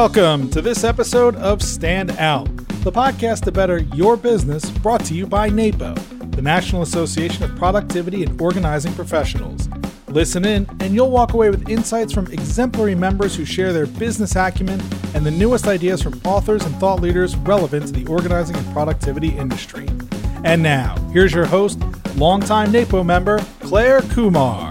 Welcome to this episode of Stand Out, the podcast to better your business brought to you by NAPO, the National Association of Productivity and Organizing Professionals. Listen in, and you'll walk away with insights from exemplary members who share their business acumen and the newest ideas from authors and thought leaders relevant to the organizing and productivity industry. And now, here's your host, longtime NAPO member, Claire Kumar.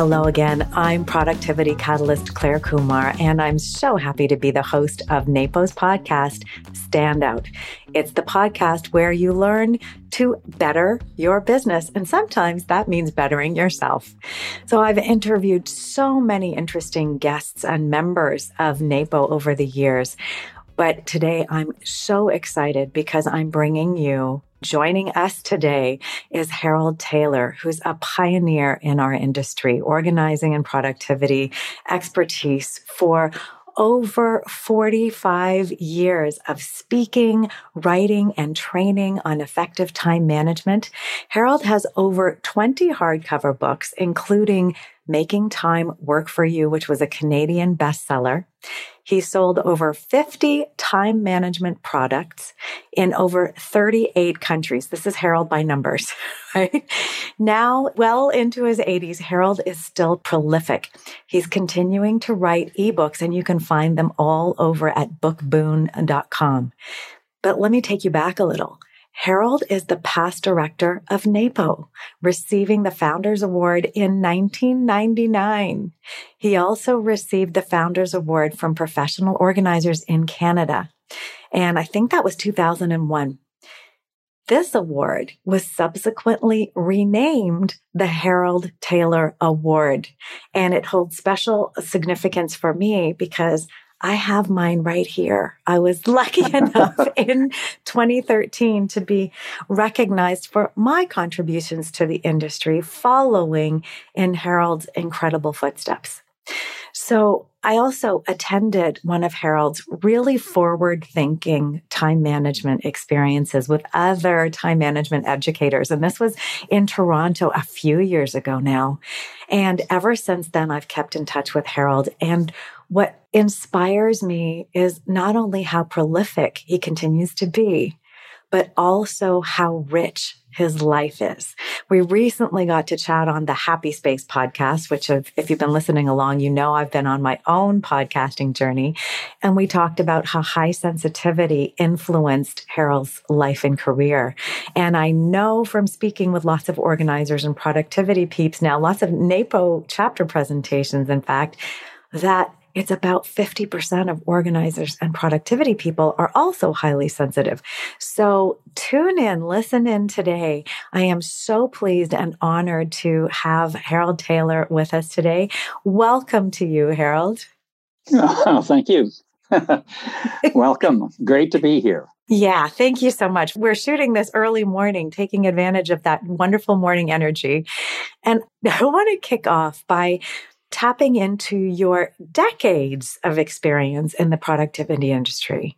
Hello again. I'm Productivity Catalyst Claire Kumar, and I'm so happy to be the host of NAPO's podcast, Stand Out. It's the podcast where you learn to better your business, and sometimes that means bettering yourself. So I've interviewed so many interesting guests and members of NAPO over the years. But today I'm so excited because I'm bringing you Joining us today is Harold Taylor, who's a pioneer in our industry, organizing and productivity expertise for over 45 years of speaking, writing, and training on effective time management. Harold has over 20 hardcover books, including Making Time Work for You, which was a Canadian bestseller. He sold over 50 time management products in over 38 countries. This is Harold by numbers, right? Now, well into his 80s, Harold is still prolific. He's continuing to write ebooks, and you can find them all over at bookboon.com. But let me take you back a little. Harold is the past director of NAPO, receiving the Founders Award in 1999. He also received the Founders Award from Professional Organizers in Canada. And I think that was 2001. This award was subsequently renamed the Harold Taylor Award. And it holds special significance for me because I have mine right here. I was lucky enough in 2013 to be recognized for my contributions to the industry following in Harold's incredible footsteps. So I also attended one of Harold's really forward thinking time management experiences with other time management educators. And this was in Toronto a few years ago now. And ever since then, I've kept in touch with Harold and what inspires me is not only how prolific he continues to be, but also how rich his life is. We recently got to chat on the Happy Space podcast, which if you've been listening along, you know I've been on my own podcasting journey. And we talked about how high sensitivity influenced Harold's life and career. And I know from speaking with lots of organizers and productivity peeps now, lots of NAPO chapter presentations, in fact, that it's about 50% of organizers and productivity people are also highly sensitive. So tune in, listen in today. I am so pleased and honored to have Harold Taylor with us today. Welcome to you, Harold. Oh, thank you. Welcome. Great to be here. Yeah, thank you so much. We're shooting this early morning, taking advantage of that wonderful morning energy. And I want to kick off by tapping into your decades of experience in the productivity industry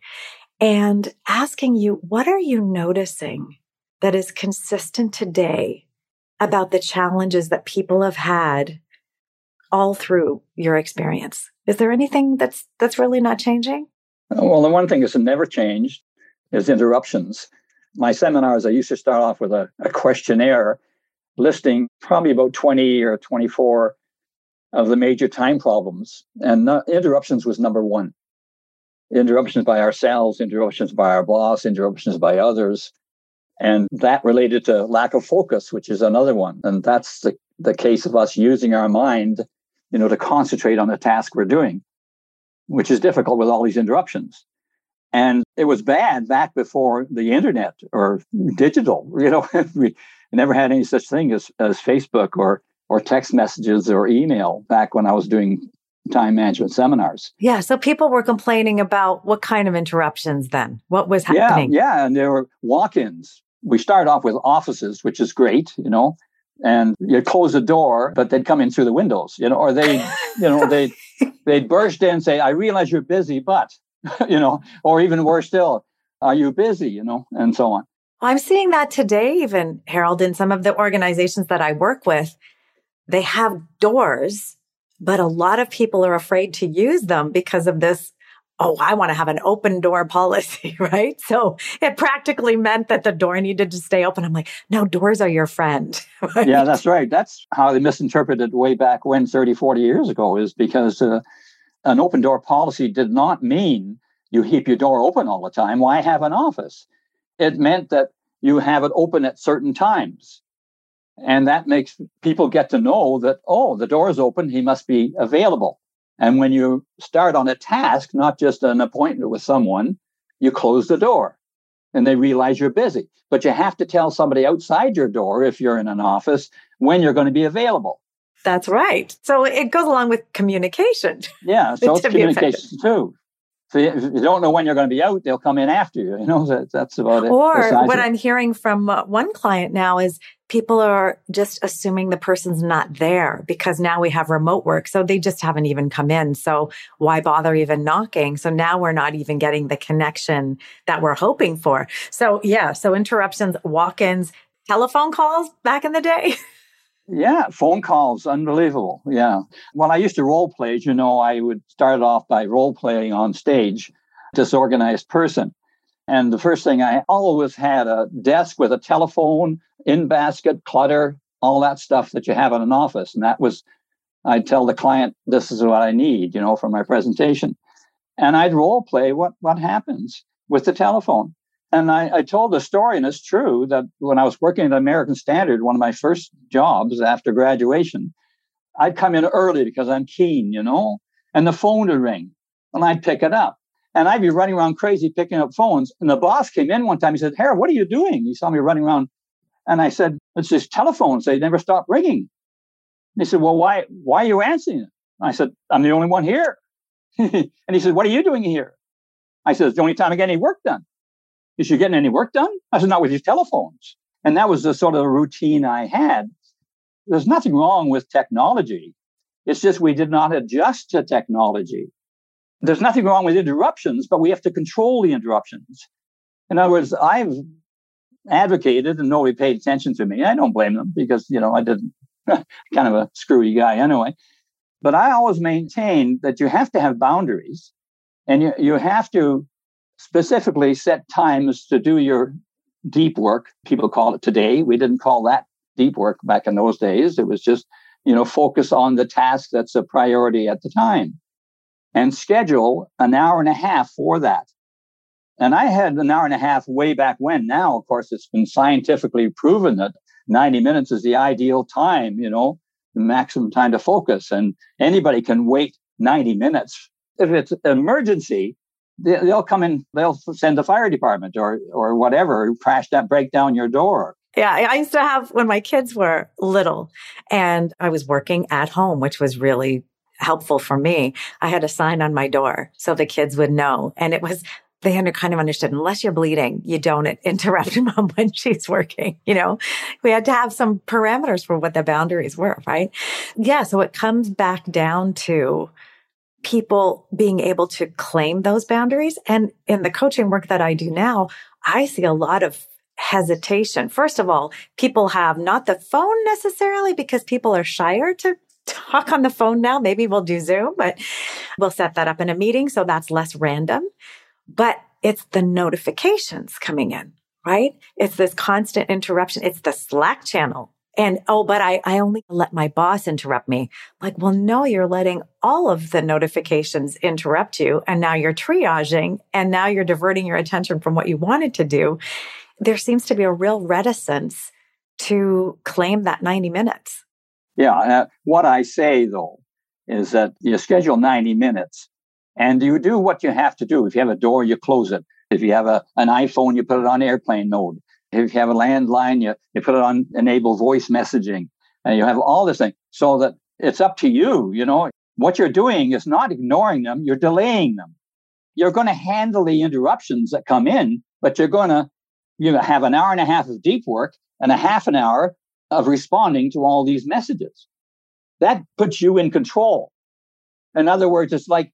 and asking you, what are you noticing that is consistent today about the challenges that people have had all through your experience? Is there anything that's that's really not changing? Well, the one thing that's never changed is interruptions. My seminars, I used to start off with a, a questionnaire listing probably about 20 or 24 of the major time problems. And interruptions was number one. Interruptions by ourselves, interruptions by our boss, interruptions by others. And that related to lack of focus, which is another one. And that's the, the case of us using our mind, you know, to concentrate on the task we're doing, which is difficult with all these interruptions. And it was bad back before the internet or digital. You know, we never had any such thing as, as Facebook or or text messages or email back when I was doing time management seminars. Yeah. So people were complaining about what kind of interruptions then? What was happening? Yeah. Yeah. And there were walk ins. We started off with offices, which is great, you know, and you'd close the door, but they'd come in through the windows, you know, or they, you know, they, they'd burst in and say, I realize you're busy, but, you know, or even worse still, are you busy, you know, and so on. I'm seeing that today, even Harold, in some of the organizations that I work with they have doors but a lot of people are afraid to use them because of this oh, I want to have an open door policy, right? So it practically meant that the door needed to stay open. I'm like, no, doors are your friend. Right? Yeah, that's right. That's how they misinterpreted way back when 30, 40 years ago is because uh, an open door policy did not mean you keep your door open all the time. Why have an office? It meant that you have it open at certain times. And that makes people get to know that, oh, the door is open. He must be available. And when you start on a task, not just an appointment with someone, you close the door and they realize you're busy. But you have to tell somebody outside your door, if you're in an office, when you're going to be available. That's right. So it goes along with communication. Yeah, so it's communication too. So if you don't know when you're going to be out, they'll come in after you. You know, that, that's about it. Or what I'm hearing from uh, one client now is people are just assuming the person's not there because now we have remote work. So they just haven't even come in. So why bother even knocking? So now we're not even getting the connection that we're hoping for. So yeah, so interruptions, walk-ins, telephone calls back in the day. Yeah, phone calls, unbelievable. Yeah. When I used to role play, you know, I would start off by role playing on stage, disorganized person. And the first thing I always had a desk with a telephone, in basket, clutter, all that stuff that you have in an office. And that was, I'd tell the client, this is what I need, you know, for my presentation. And I'd role play what, what happens with the telephone. And I, I told the story, and it's true that when I was working at American Standard, one of my first jobs after graduation, I'd come in early because I'm keen, you know, and the phone would ring and I'd pick it up. And I'd be running around crazy picking up phones. And the boss came in one time. He said, Harold, what are you doing? He saw me running around. And I said, It's this telephone. They never stop ringing. And he said, Well, why, why are you answering it? I said, I'm the only one here. and he said, What are you doing here? I said, It's the only time I get any work done. Is you getting any work done? I said, not with these telephones. And that was the sort of routine I had. There's nothing wrong with technology. It's just we did not adjust to technology. There's nothing wrong with interruptions, but we have to control the interruptions. In other words, I've advocated and nobody paid attention to me. I don't blame them because, you know, I didn't kind of a screwy guy anyway. But I always maintain that you have to have boundaries and you, you have to specifically set times to do your deep work. People call it today. We didn't call that deep work back in those days. It was just, you know, focus on the task that's a priority at the time and schedule an hour and a half for that. And I had an hour and a half way back when. Now, of course, it's been scientifically proven that 90 minutes is the ideal time, you know, the maximum time to focus. And anybody can wait 90 minutes. If it's an emergency, they'll come in, they'll send the fire department or or whatever, crash that, break down your door. Yeah, I used to have when my kids were little and I was working at home, which was really helpful for me. I had a sign on my door so the kids would know. And it was, they kind of understood, unless you're bleeding, you don't interrupt mom when she's working. You know, we had to have some parameters for what the boundaries were, right? Yeah. So it comes back down to people being able to claim those boundaries. And in the coaching work that I do now, I see a lot of hesitation. First of all, people have not the phone necessarily because people are shyer to talk on the phone now. Maybe we'll do Zoom, but we'll set that up in a meeting. So that's less random. But it's the notifications coming in, right? It's this constant interruption. It's the Slack channel and oh, but I, I only let my boss interrupt me. Like, well, no, you're letting all of the notifications interrupt you. And now you're triaging and now you're diverting your attention from what you wanted to do. There seems to be a real reticence to claim that 90 minutes. Yeah. Uh, what I say though is that you schedule 90 minutes and you do what you have to do. If you have a door, you close it. If you have a, an iPhone, you put it on airplane mode. If you have a landline, you, you put it on enable voice messaging and you have all this thing so that it's up to you. You know, what you're doing is not ignoring them, you're delaying them. You're going to handle the interruptions that come in, but you're going to you know, have an hour and a half of deep work and a half an hour of responding to all these messages. That puts you in control. In other words, it's like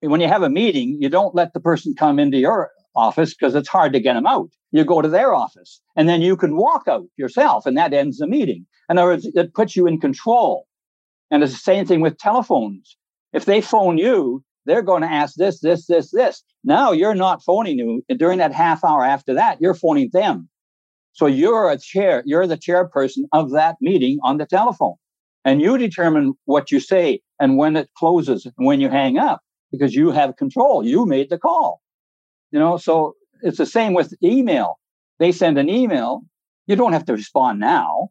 when you have a meeting, you don't let the person come into your office because it's hard to get them out. You go to their office and then you can walk out yourself and that ends the meeting. In other words, it puts you in control. And it's the same thing with telephones. If they phone you, they're going to ask this, this, this, this. Now you're not phoning you. During that half hour after that, you're phoning them. So you're a chair, you're the chairperson of that meeting on the telephone. And you determine what you say and when it closes and when you hang up because you have control. You made the call. You know, so it's the same with email. They send an email. You don't have to respond now.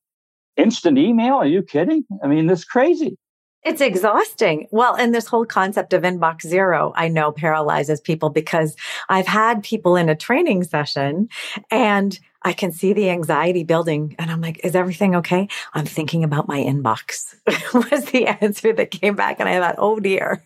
Instant email? Are you kidding? I mean, this crazy. It's exhausting. Well, and this whole concept of inbox zero, I know paralyzes people because I've had people in a training session and I can see the anxiety building and I'm like, is everything okay? I'm thinking about my inbox was the answer that came back. And I thought, oh dear,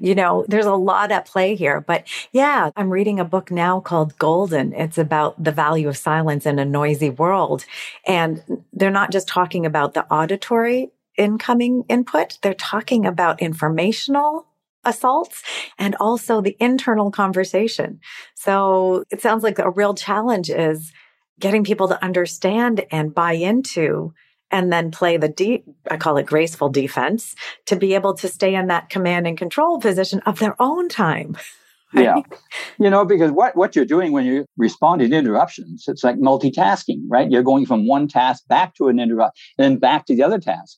you know, there's a lot at play here. But yeah, I'm reading a book now called Golden. It's about the value of silence in a noisy world. And they're not just talking about the auditory incoming input. They're talking about informational assaults and also the internal conversation. So it sounds like a real challenge is getting people to understand and buy into and then play the I call it graceful defense to be able to stay in that command and control position of their own time. Right? Yeah. You know, because what, what you're doing when you respond to interruptions, it's like multitasking, right? You're going from one task back to an interrupt, and then back to the other task.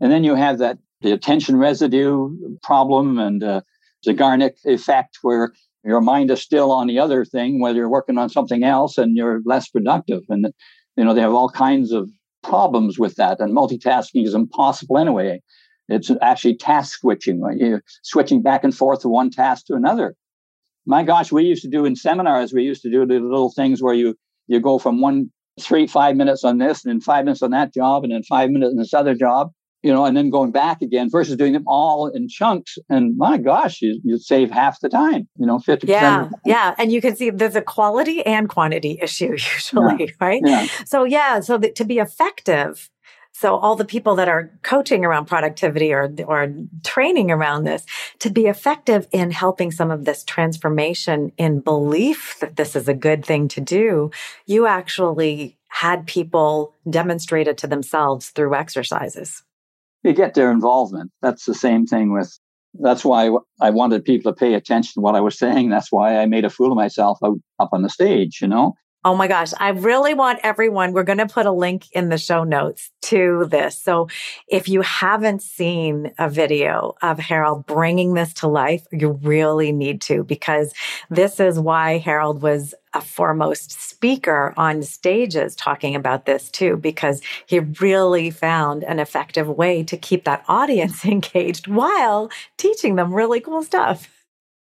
And then you have that the attention residue problem and uh, Zeigarnik effect where your mind is still on the other thing, whether you're working on something else and you're less productive. And, you know, they have all kinds of problems with that. And multitasking is impossible anyway. It's actually task switching? You're switching back and forth from one task to another. My gosh, we used to do in seminars, we used to do the little things where you, you go from one, three, five minutes on this and then five minutes on that job and then five minutes on this other job you know, and then going back again versus doing them all in chunks. And my gosh, you, you save half the time, you know, 50%. Yeah. Yeah. And you can see there's a quality and quantity issue usually, yeah. right? Yeah. So yeah. So that to be effective, so all the people that are coaching around productivity or, or training around this to be effective in helping some of this transformation in belief that this is a good thing to do, you actually had people demonstrate it to themselves through exercises you get their involvement. That's the same thing with. That's why I wanted people to pay attention to what I was saying. That's why I made a fool of myself out, up on the stage. You know. Oh my gosh. I really want everyone, we're going to put a link in the show notes to this. So if you haven't seen a video of Harold bringing this to life, you really need to because this is why Harold was a foremost speaker on stages talking about this too, because he really found an effective way to keep that audience engaged while teaching them really cool stuff.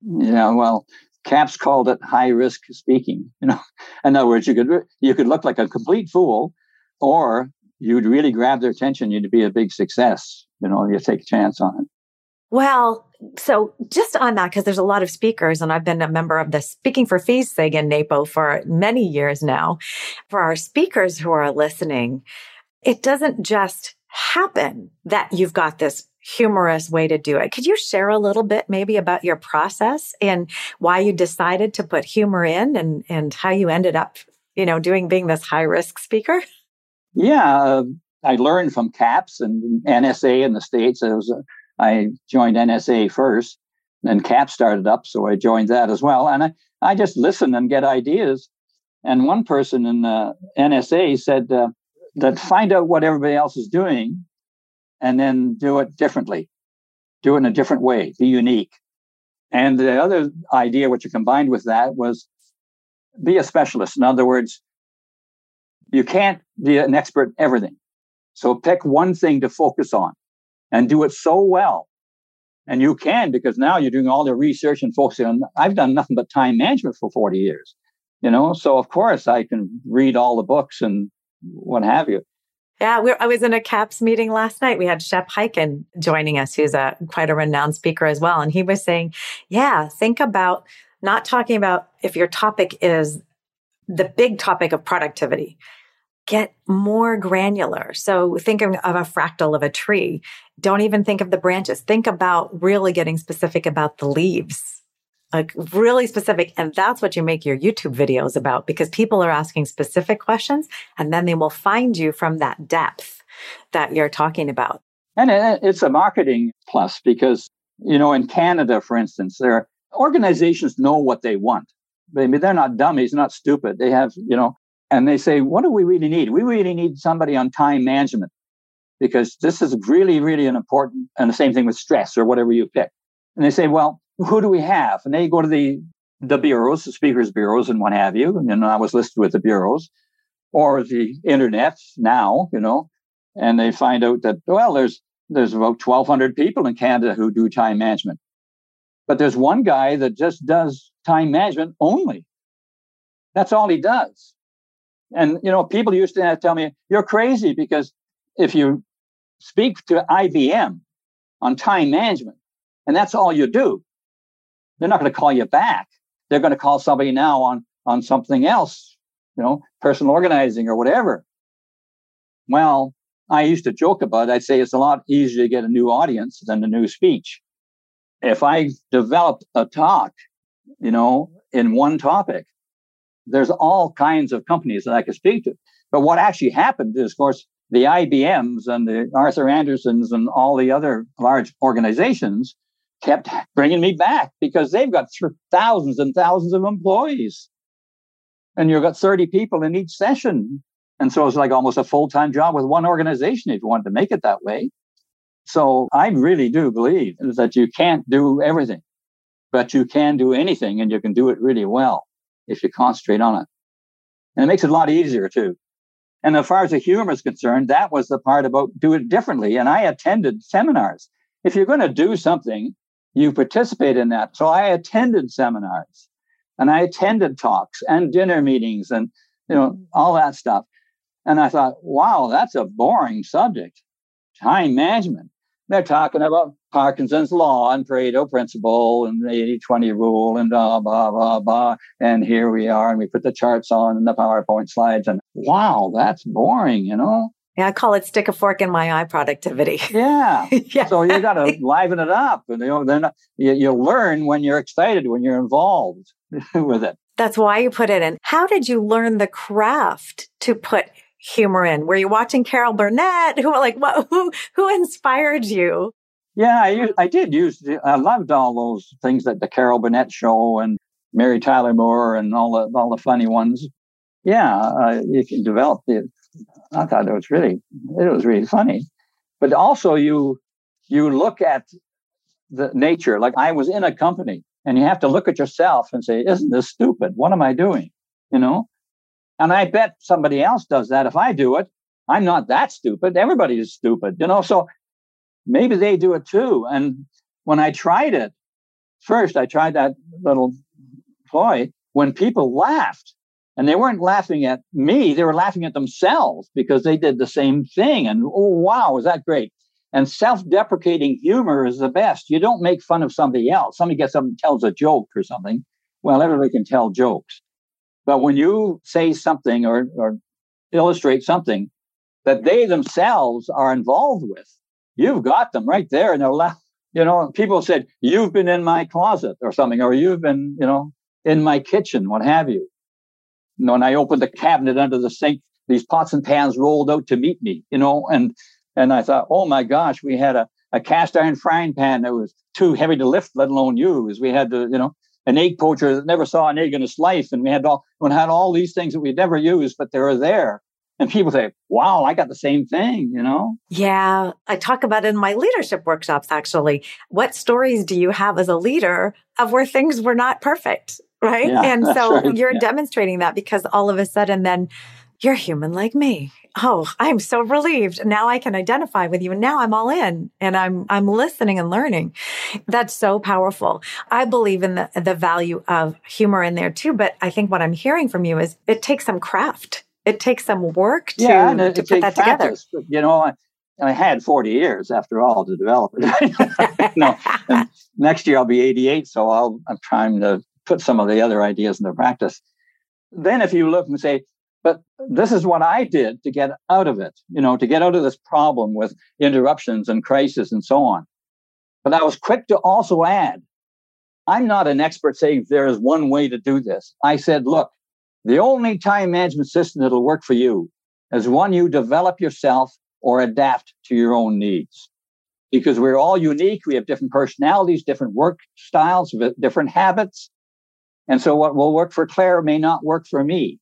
Yeah, well, CAPS called it high risk speaking. You know, in other words, you could you could look like a complete fool, or you'd really grab their attention. You'd be a big success. You know, you take a chance on it. Well, so just on that, because there's a lot of speakers, and I've been a member of the Speaking for Fees thing in NAPO for many years now. For our speakers who are listening, it doesn't just happen that you've got this humorous way to do it. Could you share a little bit maybe about your process and why you decided to put humor in and, and how you ended up, you know, doing being this high risk speaker? Yeah, uh, I learned from CAPS and NSA in the States. I, was, uh, I joined NSA first, then CAPS started up, so I joined that as well. And I, I just listen and get ideas. And one person in the NSA said uh, that find out what everybody else is doing and then do it differently, do it in a different way, be unique. And the other idea, which you combined with that, was be a specialist. In other words, you can't be an expert in everything. So pick one thing to focus on and do it so well. And you can because now you're doing all the research and focusing on. I've done nothing but time management for 40 years, you know. So of course I can read all the books and what have you. Yeah, I was in a CAPS meeting last night. We had Shep Hyken joining us, who's a quite a renowned speaker as well. And he was saying, yeah, think about not talking about if your topic is the big topic of productivity. Get more granular. So think of, of a fractal of a tree. Don't even think of the branches. Think about really getting specific about the leaves like really specific. And that's what you make your YouTube videos about because people are asking specific questions and then they will find you from that depth that you're talking about. And it's a marketing plus because, you know, in Canada, for instance, there organizations know what they want. I mean, they're not dummies, not stupid. They have, you know, and they say, what do we really need? We really need somebody on time management because this is really, really an important, and the same thing with stress or whatever you pick. And they say, well, who do we have? And they go to the, the bureaus, the speakers bureaus and what have you. And I was listed with the bureaus or the internet now, you know, and they find out that, well, there's, there's about 1200 people in Canada who do time management. But there's one guy that just does time management only. That's all he does. And, you know, people used to tell me, you're crazy because if you speak to IBM on time management and that's all you do, they're not going to call you back. They're going to call somebody now on, on something else, you know, personal organizing or whatever. Well, I used to joke about it. I'd say it's a lot easier to get a new audience than a new speech. If I develop a talk, you know, in one topic, there's all kinds of companies that I could speak to. But what actually happened is, of course, the IBMs and the Arthur Andersons and all the other large organizations kept bringing me back because they've got thousands and thousands of employees. And you've got 30 people in each session. And so it's like almost a full time job with one organization if you want to make it that way. So I really do believe that you can't do everything, but you can do anything and you can do it really well if you concentrate on it. And it makes it a lot easier too. And as far as the humor is concerned, that was the part about do it differently. And I attended seminars. If you're going to do something, you participate in that. So I attended seminars and I attended talks and dinner meetings and you know all that stuff. And I thought, wow, that's a boring subject. Time management. They're talking about Parkinson's law and Pareto principle and the 80 20 rule and blah, blah, blah, blah. And here we are. And we put the charts on and the PowerPoint slides. And wow, that's boring, you know? Yeah, I call it stick a fork in my eye productivity. Yeah. yeah. So you got to liven it up. And you know, then you, you learn when you're excited, when you're involved with it. That's why you put it in. How did you learn the craft to put humor in? Were you watching Carol Burnett? Who like what? Who who inspired you? Yeah, I, I did use. I loved all those things that the Carol Burnett show and Mary Tyler Moore and all the all the funny ones. Yeah, uh, you can develop the. I thought it was really it was really funny, but also you you look at the nature. Like I was in a company, and you have to look at yourself and say, "Isn't this stupid? What am I doing?" You know, and I bet somebody else does that. If I do it, I'm not that stupid. Everybody is stupid, you know. So maybe they do it too. And when I tried it, first I tried that little ploy when people laughed. And they weren't laughing at me, they were laughing at themselves because they did the same thing. And oh, wow, was that great? And self deprecating humor is the best. You don't make fun of somebody else. Somebody gets up and tells a joke or something. Well, everybody can tell jokes. But when you say something or, or illustrate something that they themselves are involved with, you've got them right there. And they're left, you know, people said, you've been in my closet or something, or you've been, you know, in my kitchen, what have you. You when I opened the cabinet under the sink, these pots and pans rolled out to meet me, you know, and, and I thought, oh my gosh, we had a, a cast iron frying pan that was too heavy to lift, let alone use. We had to, you know, an egg poacher that never saw an egg in his life. And we had all, we had all these things that we'd never used, but they were there. And people say, wow, I got the same thing, you know? Yeah. I talk about in my leadership workshops, actually. What stories do you have as a leader of where things were not perfect? Right. Yeah, and so right. you're yeah. demonstrating that because all of a sudden then you're human like me. Oh, I'm so relieved. Now I can identify with you and now I'm all in and I'm, I'm listening and learning. That's so powerful. I believe in the, the value of humor in there too. But I think what I'm hearing from you is it takes some craft. It takes some work to, yeah, to it, put that practice. together. You know, I, I had 40 years after all to develop it. no, next year I'll be 88. So I'll, I'm trying to put some of the other ideas into practice. Then if you look and say, but this is what I did to get out of it, you know, to get out of this problem with interruptions and crisis and so on. But I was quick to also add, I'm not an expert saying there is one way to do this. I said, look, the only time management system that'll work for you is one you develop yourself or adapt to your own needs. because we're all unique. We have different personalities, different work styles, different habits. And so what will work for Claire may not work for me.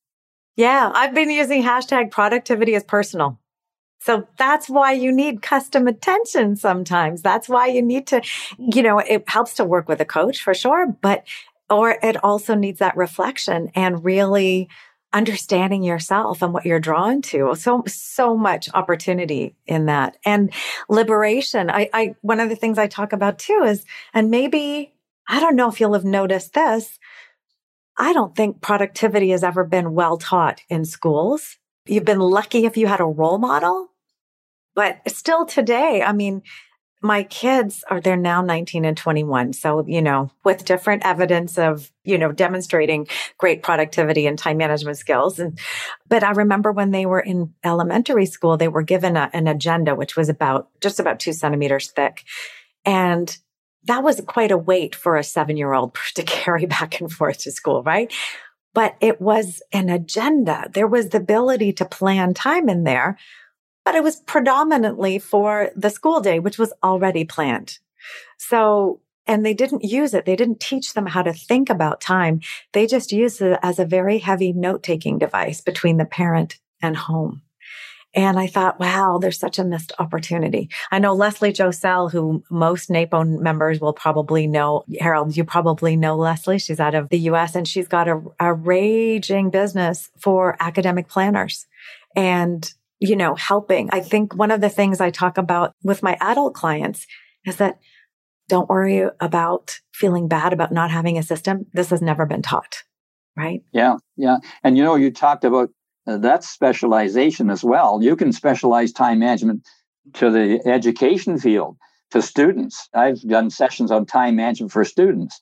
Yeah, I've been using hashtag productivity as personal. So that's why you need custom attention sometimes. That's why you need to, you know, it helps to work with a coach for sure, but, or it also needs that reflection and really understanding yourself and what you're drawn to. So, so much opportunity in that and liberation. I, I, one of the things I talk about too is, and maybe, I don't know if you'll have noticed this. I don't think productivity has ever been well taught in schools. You've been lucky if you had a role model, but still today, I mean, my kids are they're now 19 and 21 so you know with different evidence of you know demonstrating great productivity and time management skills. And but i remember when they were in elementary school they were given a, an agenda which was about just about two centimeters thick. And that was quite a weight for a seven year old to carry back and forth to school right but it was an agenda there was the ability to plan time in there but it was predominantly for the school day, which was already planned. So, and they didn't use it. They didn't teach them how to think about time. They just used it as a very heavy note taking device between the parent and home. And I thought, wow, there's such a missed opportunity. I know Leslie Josel, who most NAPO members will probably know. Harold, you probably know Leslie. She's out of the US and she's got a, a raging business for academic planners. And you know, helping. I think one of the things I talk about with my adult clients is that don't worry about feeling bad about not having a system. This has never been taught, right? Yeah, yeah. And you know, you talked about uh, that specialization as well. You can specialize time management to the education field, to students. I've done sessions on time management for students.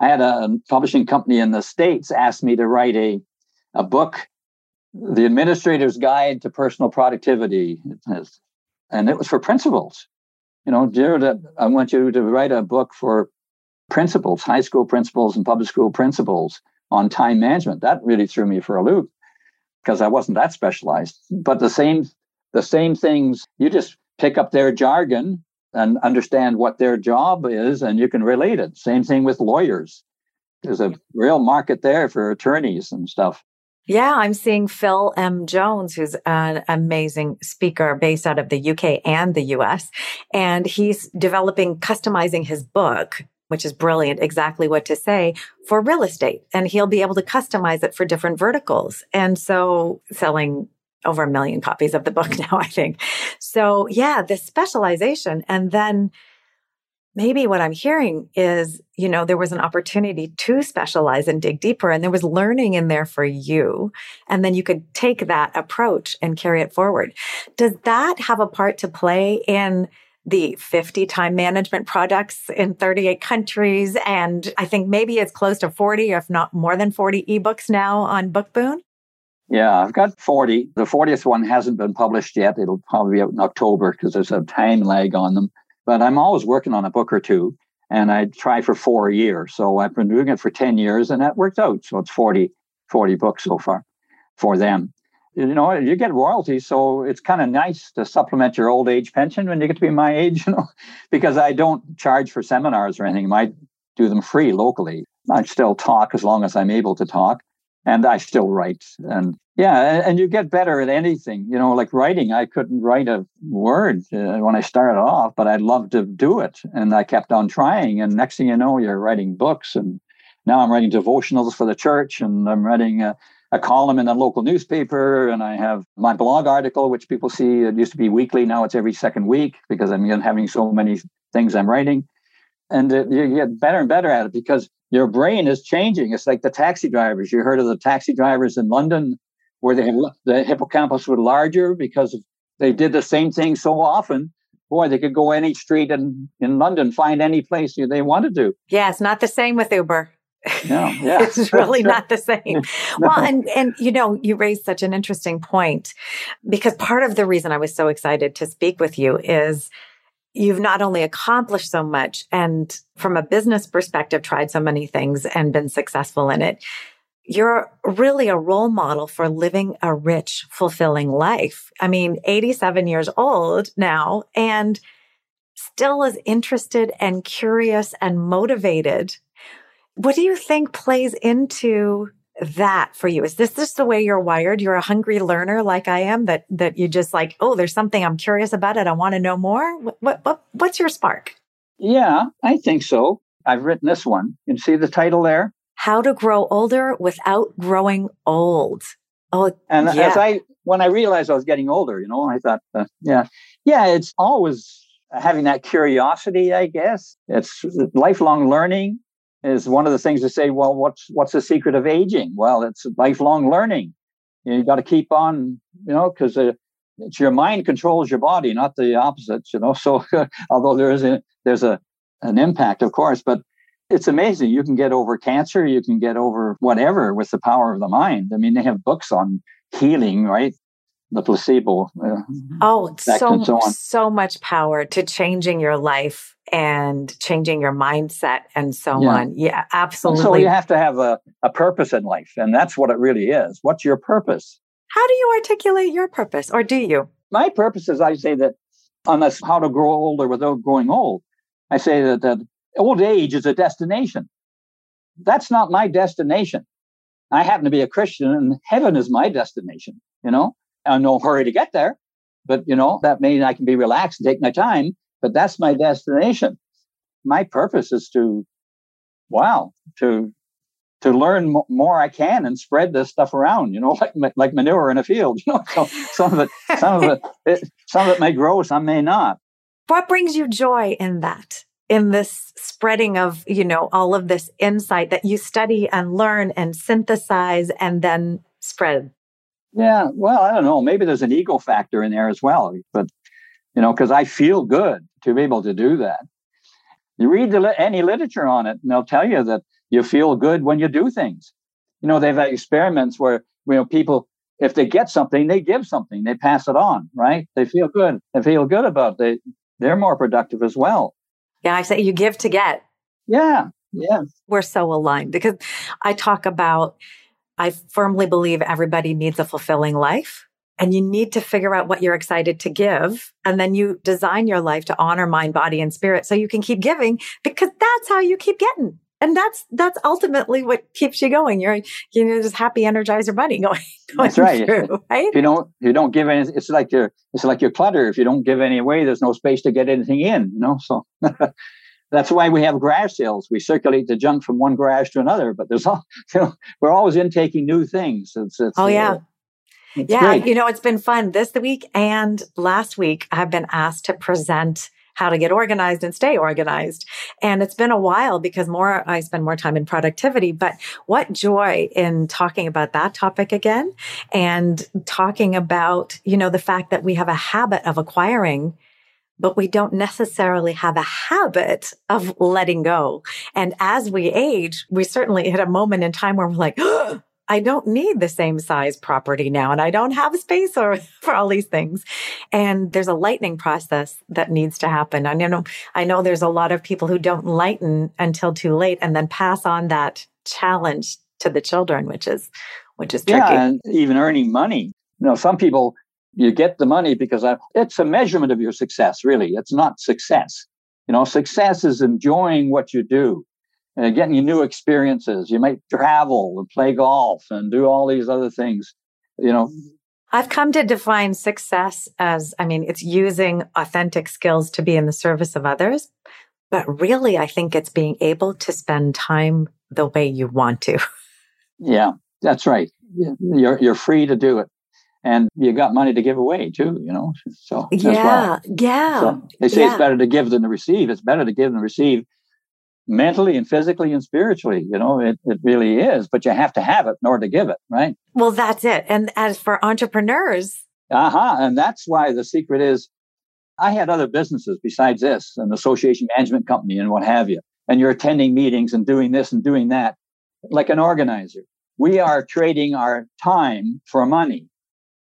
I had a publishing company in the States ask me to write a, a book the Administrator's Guide to Personal Productivity, and it was for principals. You know, dear, I want you to write a book for principals, high school principals and public school principals on time management. That really threw me for a loop because I wasn't that specialized. But the same, the same things. You just pick up their jargon and understand what their job is, and you can relate it. Same thing with lawyers. There's a real market there for attorneys and stuff. Yeah, I'm seeing Phil M. Jones, who's an amazing speaker based out of the UK and the US. And he's developing, customizing his book, which is brilliant, exactly what to say for real estate. And he'll be able to customize it for different verticals. And so selling over a million copies of the book now, I think. So yeah, the specialization and then maybe what I'm hearing is, you know, there was an opportunity to specialize and dig deeper and there was learning in there for you. And then you could take that approach and carry it forward. Does that have a part to play in the 50 time management products in 38 countries? And I think maybe it's close to 40, if not more than 40 ebooks now on BookBoon. Yeah, I've got 40. The 40th one hasn't been published yet. It'll probably be out in October because there's a time lag on them. But I'm always working on a book or two, and I try for four years. So I've been doing it for 10 years, and that worked out. So it's 40, 40 books so far for them. You know, you get royalties, so it's kind of nice to supplement your old age pension when you get to be my age, you know, because I don't charge for seminars or anything. I do them free locally. I still talk as long as I'm able to talk and I still write. And yeah, and you get better at anything. You know, like writing, I couldn't write a word uh, when I started off, but I'd love to do it. And I kept on trying. And next thing you know, you're writing books. And now I'm writing devotionals for the church, and I'm writing a, a column in a local newspaper. And I have my blog article, which people see. It used to be weekly. Now it's every second week because I'm having so many things I'm writing. And uh, you get better and better at it because your brain is changing. It's like the taxi drivers. You heard of the taxi drivers in London where they the hippocampus was larger because they did the same thing so often. Boy, they could go any street in, in London, find any place they wanted to. Yeah, it's not the same with Uber. No, yeah. it's really not the same. no. Well, and and you know, you raised such an interesting point because part of the reason I was so excited to speak with you is you've not only accomplished so much and from a business perspective tried so many things and been successful in it you're really a role model for living a rich fulfilling life i mean 87 years old now and still as interested and curious and motivated. What do you think plays into that for you? Is this just the way you're wired? You're a hungry learner like I am that, that you just like, oh, there's something I'm curious about it. I want to know more. What, what, what, what's your spark? Yeah, I think so. I've written this one. You can see the title there? How to grow older without growing old. Oh, and yeah. as I, when I realized I was getting older, you know, I thought, uh, yeah, yeah, it's always having that curiosity, I guess. It's lifelong learning is one of the things to say, well, what's, what's the secret of aging? Well, it's lifelong learning. You, got to keep on, you know, because uh, it's your mind controls your body, not the opposite, you know. So although there is a, there's a, an impact, of course, but it's amazing. You can get over cancer, you can get over whatever with the power of the mind. I mean, they have books on healing, right? The placebo. Uh, oh, so, so, so much power to changing your life and changing your mindset and so yeah. on. Yeah, absolutely. so you have to have a, a purpose in life. And that's what it really is. What's your purpose? How do you articulate your purpose, or do you? My purpose is I say that on this how to grow older without growing old. I say that, that old age is a destination. That's not my destination. I happen to be a Christian and heaven is my destination, you know? I'm no hurry to get there, but you know, that means I can be relaxed and take my time, but that's my destination. My purpose is to, wow, to, to learn more I can and spread this stuff around, you know, like, like manure in a field, you know, so some of it, some of it, it, some of it may grow, some may not. What brings you joy in that? in this spreading of, you know, all of this insight that you study and learn and synthesize and then spread? Yeah, well, I don't know. Maybe there's an ego factor in there as well, but you know, because I feel good to be able to do that. You read the, any literature on it, and they'll tell you that you feel good when you do things. You know, they've had experiments where you know people, if they get something, they give something, they pass it on, right? They feel good. They feel good about it. They they're more productive as well. Yeah, I say you give to get. Yeah. Yeah. We're so aligned because I talk about, I firmly believe everybody needs a fulfilling life and you need to figure out what you're excited to give. And then you design your life to honor mind, body, and spirit so you can keep giving because that's how you keep getting. And that's, that's ultimately what keeps you going. You're, you know, this happy energizer bunny going, going that's right. Through, right. If you don't, you don't give any, it's like your, it's like your clutter. If you don't give any away, there's no space to get anything in, you know? So that's why we have garage sales. We circulate the junk from one garage to another, but there's all, you know, we're always intaking new things. It's, it's, oh, yeah. Uh, yeah. Great. You know, it's been fun this week and last week. I've been asked to present how to get organized and stay organized. And it's been a while because more, I spend more time in productivity, but what joy in talking about that topic again and talking about, you know, the fact that we have a habit of acquiring but we don't necessarily have a habit of letting go. And as we age, we certainly hit a moment in time where we're like, oh, I don't need the same size property now and I don't have space or, for all these things. And there's a lightening process that needs to happen. I know, I know there's a lot of people who don't lighten until too late and then pass on that challenge to the children, which is, which is tricky. Yeah, and even earning money. You know, some people, you get the money because I, it's a measurement of your success, really. It's not success. You know, success is enjoying what you do and getting you new experiences. You might travel and play golf and do all these other things, you know. I've come to define success as, I mean, it's using authentic skills to be in the service of others. But really, I think it's being able to spend time the way you want to. Yeah, that's right. You're, you're free to do it. And you got money to give away too, you know. So yeah, yeah. So they say yeah. it's better to give than to receive. It's better to give than receive mentally and physically and spiritually. You know, it, it really is, but you have to have it in order to give it, right? Well, that's it. And as for entrepreneurs, uh huh. And that's why the secret is I had other businesses besides this, an association management company and what have you. And you're attending meetings and doing this and doing that like an organizer. We are trading our time for money.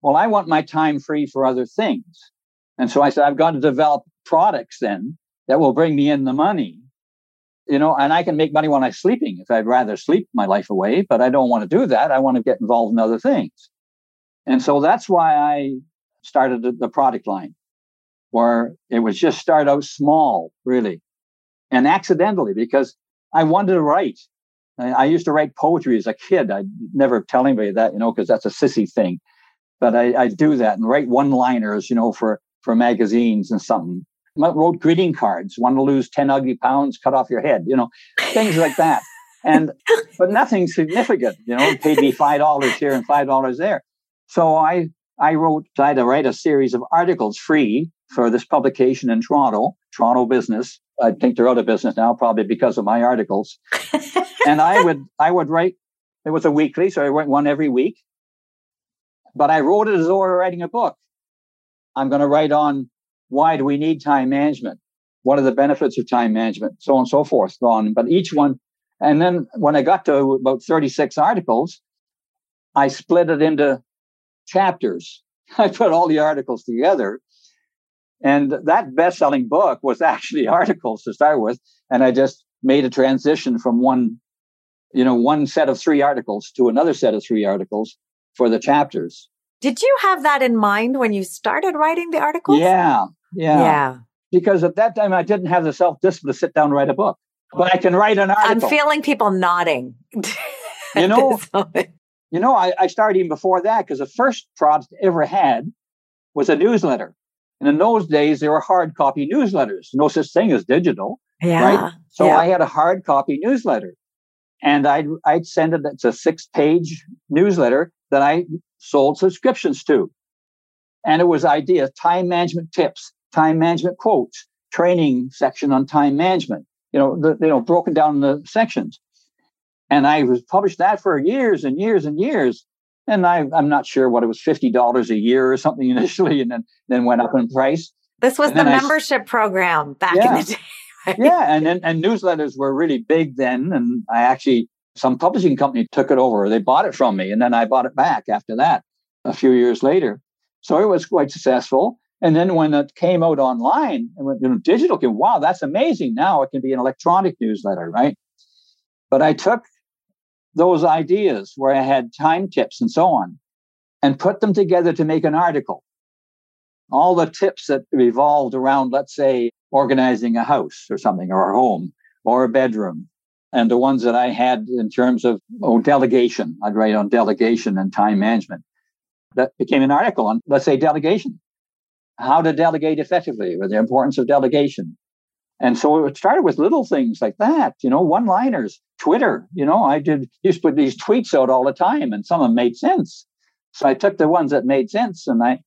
Well, I want my time free for other things. And so I said, I've got to develop products then that will bring me in the money you know, and I can make money when I'm sleeping if I'd rather sleep my life away, but I don't want to do that. I want to get involved in other things. And so that's why I started the product line. where it was just start out small, really, and accidentally because I wanted to write. I, used to write poetry as a kid. I never tell anybody that, you know, because that's a sissy thing. But I, I do that and write one-liners, you know, for for magazines and something. I wrote greeting cards. Want to lose ten ugly pounds? Cut off your head. You know, things like that. And but nothing significant. You know, paid me five dollars here and five dollars there. So I I wrote, I had to write a series of articles free for this publication in Toronto, Toronto Business. I think they're out of business now, probably because of my articles. and I would, I would write, it was a weekly, so I write one every week. But I wrote it as though I were writing a book. I'm going to write on why do we need time management? What are the benefits of time management? So on and so forth. On, but each one, and then when I got to about 36 articles, I split it into chapters. I put all the articles together. And that best selling book was actually articles to start with. And I just made a transition from one, you know, one set of three articles to another set of three articles for the chapters. Did you have that in mind when you started writing the articles? Yeah. Yeah. Yeah. Because at that time I didn't have the self discipline to sit down and write a book. But I can write an article. I'm feeling people nodding. you know, you know, I, I started even before that because the first product I ever had was a newsletter. And in those days, there were hard copy newsletters, no such thing as digital. Yeah. Right. So yeah. I had a hard copy newsletter and I'd, I'd send it. It's a six page newsletter that I sold subscriptions to. And it was ideas, time management tips, time management quotes, training section on time management, you know, the, you know, broken down in the sections. And I was published that for years and years and years. And I, I'm not sure what it was, $50 a year or something initially, and then, then went up in price. This was And the then I membership program back Yeah. in the day. right? yeah. And then, and newsletters were really big then. And I actually, some publishing company took it over. They bought it from me. And then I bought it back after that a few years later. So it was quite successful. And then when it came out online and when you know, digital came, wow, that's amazing. Now it can be an electronic newsletter, right? But I took those ideas where I had time tips and so on and put them together to make an article. All the tips that revolved around, let's say, organizing a house or something, or a home or a bedroom. And the ones that I had in terms of oh, delegation, I'd write on delegation and time management. That became an article on, let's say, delegation. How to delegate effectively, or the importance of delegation. And so it started with little things like that, you know, one liners, Twitter, you know, I did used to put these tweets out all the time and some of them made sense. So I took the ones that made sense and I,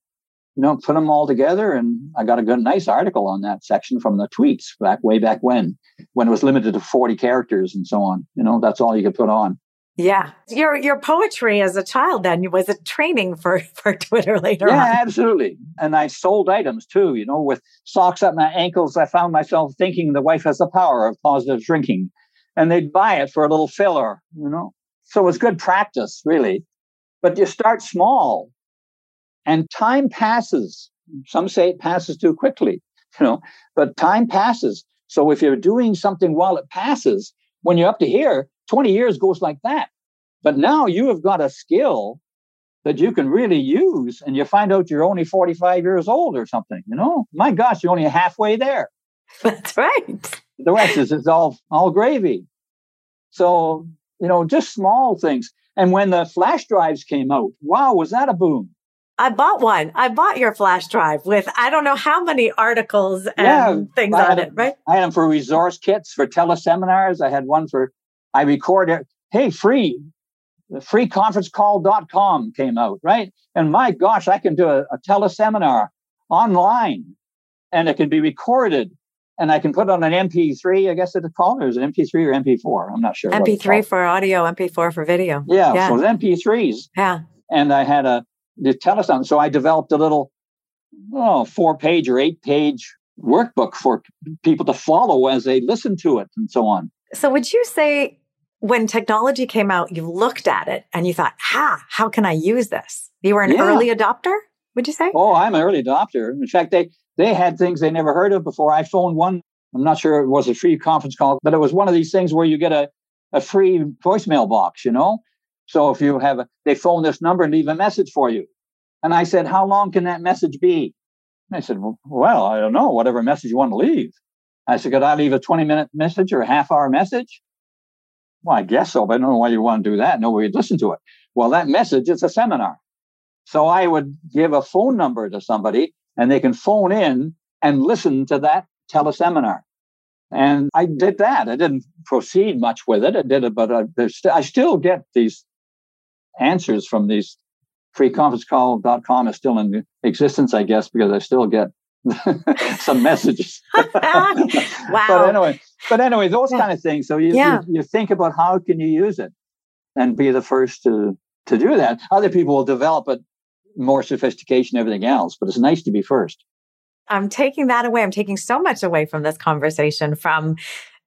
you know, put them all together and I got a good, nice article on that section from the tweets back way back when, when it was limited to 40 characters and so on. You know, that's all you could put on. Yeah. Your your poetry as a child then was a training for for Twitter later Yeah, on. absolutely. And I sold items too, you know, with socks up my ankles. I found myself thinking the wife has the power of positive drinking and they'd buy it for a little filler, you know. So it was good practice, really. But you start small and time passes. Some say it passes too quickly, you know, but time passes. So if you're doing something while it passes, when you're up to here, 20 years goes like that. But now you have got a skill that you can really use and you find out you're only 45 years old or something, you know? My gosh, you're only halfway there. That's right. The rest is it's all all gravy. So, you know, just small things. And when the flash drives came out, wow, was that a boom? I bought one. I bought your flash drive with I don't know how many articles and Yeah, things I on it, right? I had them for resource kits for teleseminars. I had one for I record it. Hey, free. Freeconferencecall.com came out, right? And my gosh, I can do a, a teleseminar online and it can be recorded and I can put on an MP3, I guess it's called, or is it MP3 or MP4? I'm not sure. MP3 for audio, MP4 for video. Yeah, Yeah. so it's MP3s. Yeah. And I had a the telesound. So I developed a little oh, four page or eight page workbook for people to follow as they listen to it and so on. So would you say when technology came out, you looked at it and you thought, ha, how can I use this? You were an Yeah. early adopter, would you say? Oh, I'm an early adopter. In fact, they they had things they never heard of before. I phoned one. I'm not sure it was a free conference call, but it was one of these things where you get a, a free voicemail box, you know? So if you have a, they phone this number and leave a message for you. And I said, how long can that message be? I said, well, I don't know, whatever message you want to leave. I said, could I leave a 20 minute message or a half hour message? Well, I guess so, but I don't know why you want to do that. Nobody would listen to it. Well, that message is a seminar. So I would give a phone number to somebody and they can phone in and listen to that teleseminar. And I did that. I didn't proceed much with it. I did it, but I, st- I still get these answers from these freeconferencecall.com is still in existence, I guess, because I still get some messages. wow. But anyway, but anyway, those yeah. kind of things. So you, yeah. you, you think about how can you use it and be the first to to do that. Other people will develop it more sophistication, everything else, but it's nice to be first. I'm taking that away. I'm taking so much away from this conversation from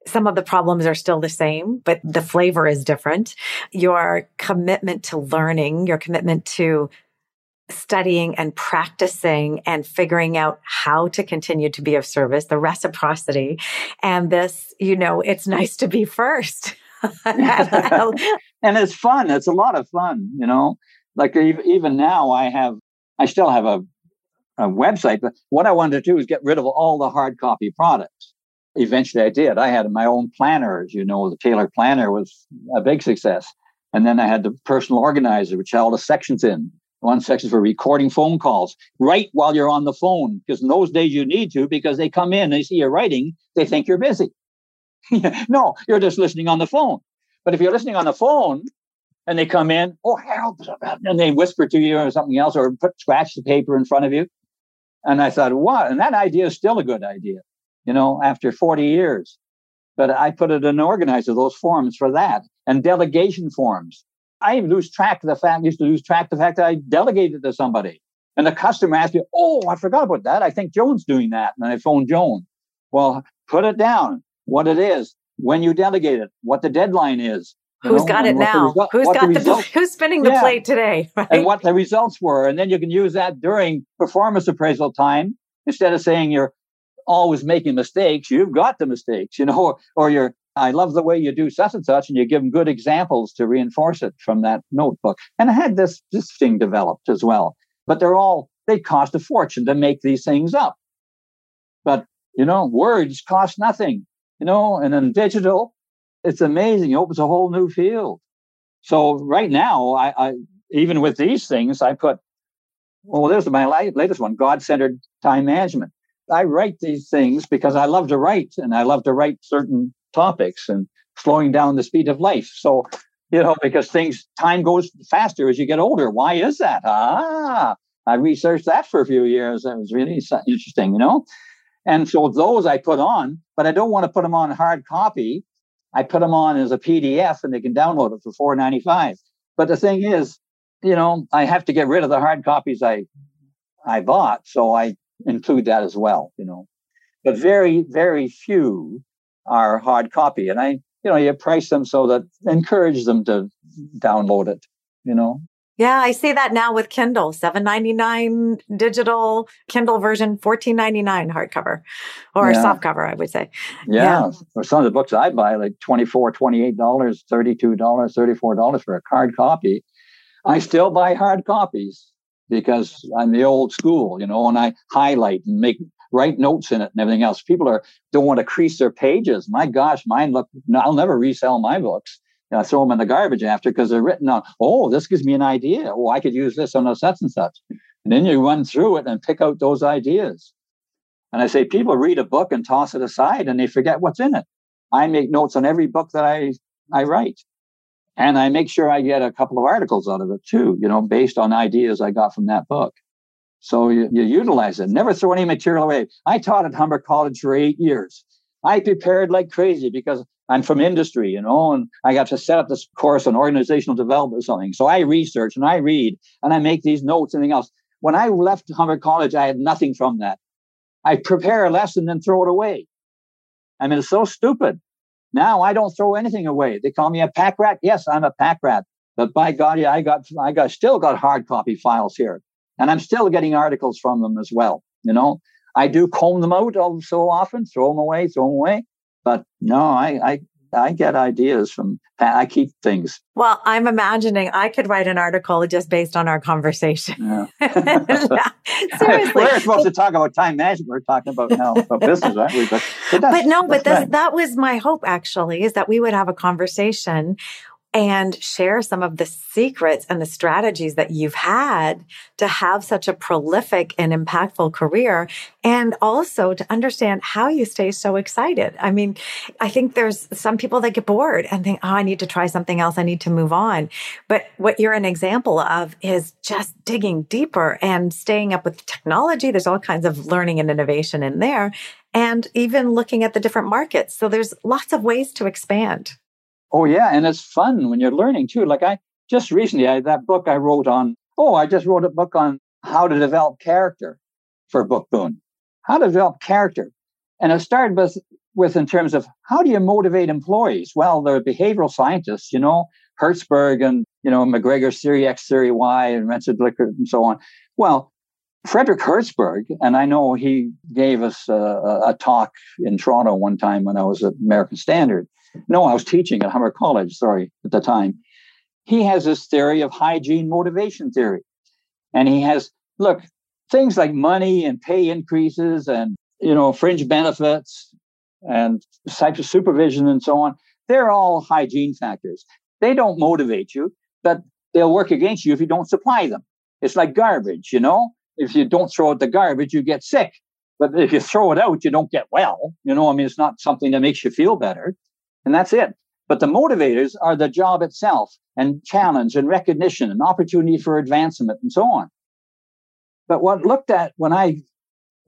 some of the problems are still the same, but the flavor is different. Your commitment to learning, your commitment to studying and practicing and figuring out how to continue to be of service, the reciprocity, and this, you know, it's nice to be first. and it's fun. It's a lot of fun, you know. Like even now, I have, I still have a, a website, but what I wanted to do is get rid of all the hard copy products. Eventually, I did. I had my own planner, as you know, the Taylor Planner was a big success. And then I had the personal organizer, which had all the sections in. One section for recording phone calls. Write while you're on the phone, because in those days you need to, because they come in, they see you're writing, they think you're busy. no, you're just listening on the phone. But if you're listening on the phone and they come in, oh, help, and they whisper to you or something else, or put scratch the paper in front of you. And I thought, what? And that idea is still a good idea, you know, after 40 years. But I put it in an organizer, those forms for that, and delegation forms. I lose track of the fact, used to lose track of the fact that I delegated to somebody. And the customer asked me, Oh, I forgot about that. I think Joan's doing that. And I phoned Joan. Well, put it down, what it is, when you delegate it, what the deadline is. Who's know, got it now? Who's got the, the who's spinning the yeah. plate today? Right? And what the results were. And then you can use that during performance appraisal time instead of saying you're always making mistakes. You've got the mistakes, you know, or, or you're I love the way you do such and such, and you give them good examples to reinforce it from that notebook. And I had this this thing developed as well. But they're all they cost a fortune to make these things up. But you know, words cost nothing. You know, and in digital, it's amazing. It opens a whole new field. So right now, I, I even with these things, I put well, there's my latest one: God-centered time management. I write these things because I love to write, and I love to write certain topics and slowing down the speed of life. So, you know, because things, time goes faster as you get older. Why is that? Ah, I researched that for a few years. It was really interesting, you know? And so those I put on, but I don't want to put them on hard copy. I put them on as a PDF and they can download it for four ninety five. But the thing is, you know, I have to get rid of the hard copies I I bought, so I include that as well, you know. But very, very few are hard copy. And I, you know, you price them so that encourage them to download it, you know. Yeah, I see that now with Kindle, seven ninety nine digital Kindle version, fourteen ninety nine hardcover or yeah. soft cover, I would say. Yeah. yeah. For some of the books I buy, like $24, $28, $32, $34 for a hard copy. I still buy hard copies because I'm the old school, you know, and I highlight and make write notes in it and everything else. People are don't want to crease their pages. My gosh, mine look. I'll never resell my books. I throw them in the garbage after because they're written on. Oh, this gives me an idea. Oh, I could use this on a such and such. And then you run through it and pick out those ideas. And I say people read a book and toss it aside and they forget what's in it. I make notes on every book that I I write. And I make sure I get a couple of articles out of it too, you know, based on ideas I got from that book. So you, you utilize it. Never throw any material away. I taught at Humber College for eight years. I prepared like crazy because I'm from industry, you know, and I got to set up this course on organizational development or something. So I research and I read and I make these notes and everything else. When I left Humber College, I had nothing from that. I prepare a lesson and throw it away. I mean, it's so stupid. Now I don't throw anything away. They call me a pack rat. Yes, I'm a pack rat. But by God, yeah, I got, I got, still got hard copy files here. And I'm still getting articles from them as well. You know, I do comb them out so often, throw them away, throw them away. But no, I, I I get ideas from, I keep things. Well, I'm imagining I could write an article just based on our conversation. Yeah. Seriously. We're supposed to talk about time management. We're talking about now about business, aren't we? But, but, but no, but this, that was my hope actually, is that we would have a conversation and share some of the secrets and the strategies that you've had to have such a prolific and impactful career and also to understand how you stay so excited. I mean, I think there's some people that get bored and think, Oh, I need to try something else. I need to move on. But what you're an example of is just digging deeper and staying up with technology. There's all kinds of learning and innovation in there and even looking at the different markets. So there's lots of ways to expand. Oh yeah, and it's fun when you're learning too. Like I just recently, I, that book I wrote on. Oh, I just wrote a book on how to develop character for Bookboon. How to develop character, and it started with with in terms of how do you motivate employees? Well, the behavioral scientists, you know, Herzberg and you know McGregor theory X theory Y and Rensselaer and so on. Well, Frederick Herzberg, and I know he gave us a, a, talk in Toronto one time when I was at American Standard. No, I was teaching at Humber College, sorry, at the time. He has this theory of hygiene motivation theory. And he has, look, things like money and pay increases and, you know, fringe benefits and types of supervision and so on, they're all hygiene factors. They don't motivate you, but they'll work against you if you don't supply them. It's like garbage, you know? If you don't throw out the garbage, you get sick. But if you throw it out, you don't get well. You know, I mean, it's not something that makes you feel better. And that's it. But the motivators are the job itself and challenge and recognition and opportunity for advancement and so on. But what looked at when I,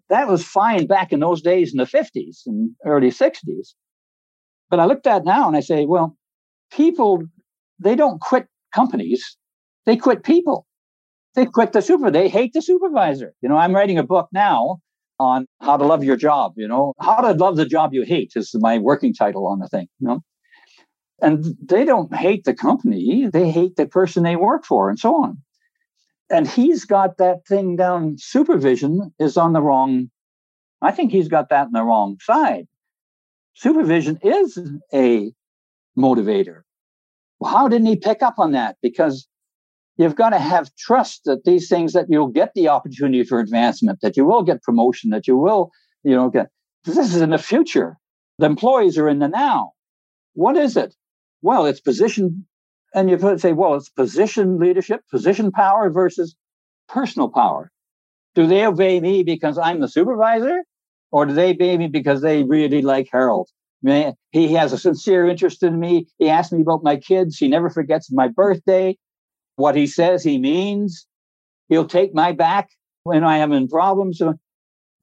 that was fine back in those days in the 50s and early 60s. But I looked at now and I say, well, people, they don't quit companies, they quit people. They quit the super, they hate the supervisor. You know, I'm writing a book now on how to love your job, you know, how to love the job you hate is my working title on the thing, you know. And they don't hate the company, they hate the person they work for and so on. And he's got that thing down. Supervision is on the wrong, I think he's got that on the wrong side. Supervision is a motivator. Well, how didn't he pick up on that? Because you've got to have trust that these things that you'll get the opportunity for advancement, that you will get promotion, that you will, you know, get. This is in the future. The employees are in the now. What is it? Well, it's position, and you say, well, it's position leadership, position power versus personal power. Do they obey me because I'm the supervisor, or do they obey me because they really like Harold? He has a sincere interest in me. He asks me about my kids. He never forgets my birthday what he says he means. He'll take my back when I am in problems.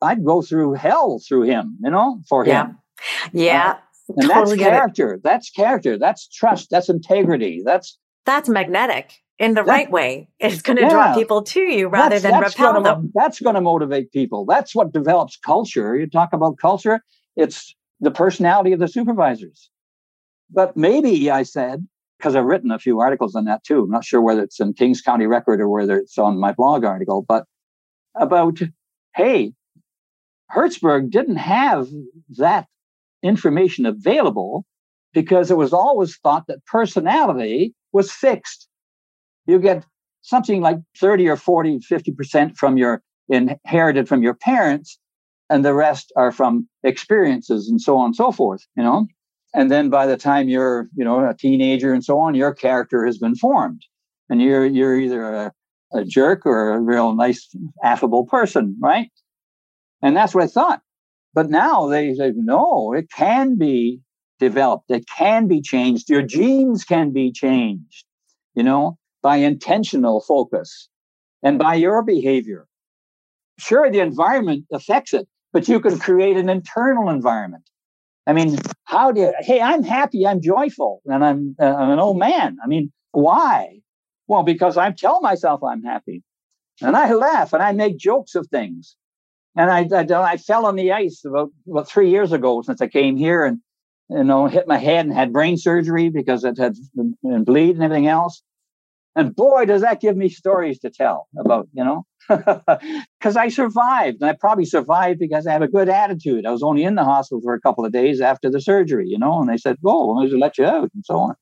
I'd go through hell through him, you know, for him. Yeah. Yeah. Uh, and totally that's character. That's character. That's trust. That's integrity. That's that's magnetic in the that, right way. It's going to yeah, draw people to you rather than repel gonna, them. That's going to motivate people. That's what develops culture. You talk about culture. It's the personality of the supervisors. But maybe I said because I've written a few articles on that too. I'm not sure whether it's in Kings County Record or whether it's on my blog article, but about, hey, Herzberg didn't have that information available because it was always thought that personality was fixed. You get something like 30 or 40, 50% from your inherited from your parents, and the rest are from experiences and so on and so forth, you know? And then by the time you're you know a teenager and so on your character has been formed. And you're you're either a, a jerk or a real nice affable person right? And that's what i thought. But now they say no it can be developed. It can be changed. Your genes can be changed you know by intentional focus and by your behavior. Sure the environment affects it but you can create an internal environment I mean, how do you, hey, I'm happy, I'm joyful, and I'm, uh, I'm an old man. I mean, why? Well, because I tell myself I'm happy. And I laugh and I make jokes of things. And I, I, I fell on the ice about, about three years ago since I came here and, you know, hit my head and had brain surgery because it had been bleed and everything else. And boy, does that give me stories to tell about, you know, because I survived. And I probably survived because I have a good attitude. I was only in the hospital for a couple of days after the surgery, you know, and they said, oh, we'll let you out and so on.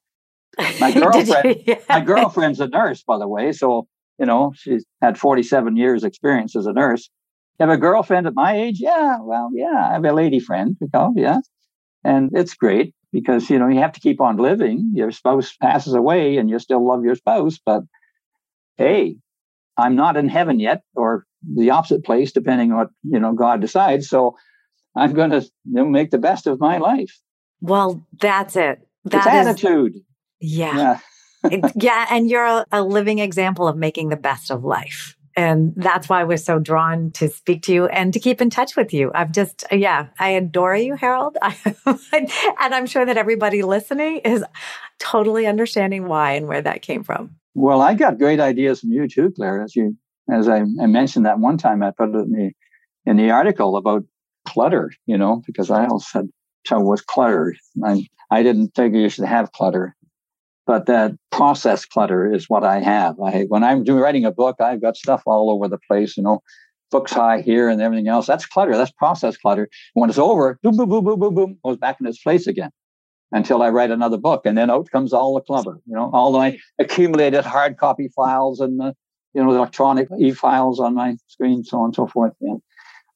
My girlfriend, yeah. my girlfriend's a nurse, by the way. So, you know, she's had 47 years experience as a nurse. You have a girlfriend at my age? Yeah. Well, yeah. I have a lady friend, you know, yeah. And it's great because you know you have to keep on living. Your spouse passes away, and you still love your spouse, but hey, I'm not in heaven yet, or the opposite place, depending on what you know God decides. So I'm going to you know, make the best of my life. Well, that's it. That it's is, attitude. Yeah. Yeah. yeah. And you're a, a living example of making the best of life. And that's why we're so drawn to speak to you and to keep in touch with you. I've just, yeah, I adore you, Harold. and I'm sure that everybody listening is totally understanding why and where that came from. Well, I got great ideas from you too, Claire. As you, as I, I mentioned that one time, I put it in the, in the article about clutter, you know, because I also said, trouble with clutter. I, I didn't figure you should have clutter but that process clutter is what I have. I when I'm doing writing a book, I've got stuff all over the place, you know, books high here and everything else. That's clutter. That's process clutter. And when it's over, boom, boom, boom, boom, boom, boom, goes back in its place again until I write another book, and then out comes all the clutter. You know, all my accumulated hard copy files and the you know the electronic e-files on my screen, so on and so forth. Yeah.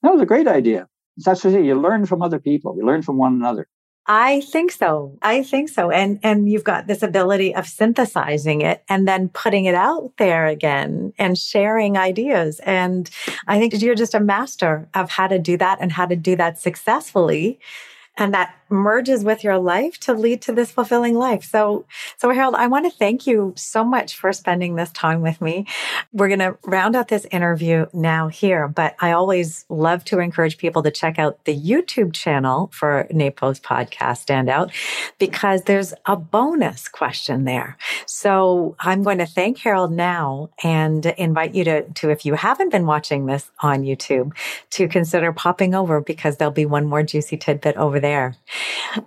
That was a great idea. That's what you learn from other people. You learn from one another. I think so. I think so. And and you've got this ability of synthesizing it and then putting it out there again and sharing ideas. And I think you're just a master of how to do that and how to do that successfully and that merges with your life to lead to this fulfilling life. So, so Harold, I want to thank you so much for spending this time with me. We're going to round out this interview now here, but I always love to encourage people to check out the YouTube channel for NAPO's podcast Standout because there's a bonus question there. So I'm going to thank Harold now and invite you to, to, if you haven't been watching this on YouTube, to consider popping over because there'll be one more juicy tidbit over there.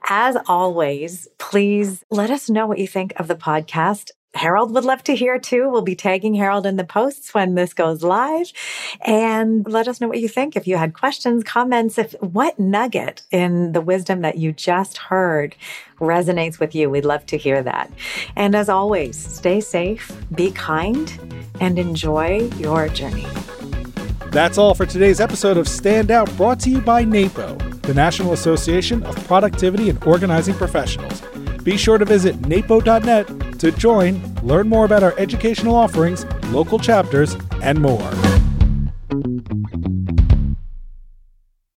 As always, please let us know what you think of the podcast. Harold would love to hear too. We'll be tagging Harold in the posts when this goes live and let us know what you think. If you had questions, comments, if what nugget in the wisdom that you just heard resonates with you, we'd love to hear that. And as always, stay safe, be kind, and enjoy your journey. That's all for today's episode of Stand Out brought to you by NAPO the National Association of Productivity and Organizing Professionals. Be sure to visit napo.net to join, learn more about our educational offerings, local chapters, and more.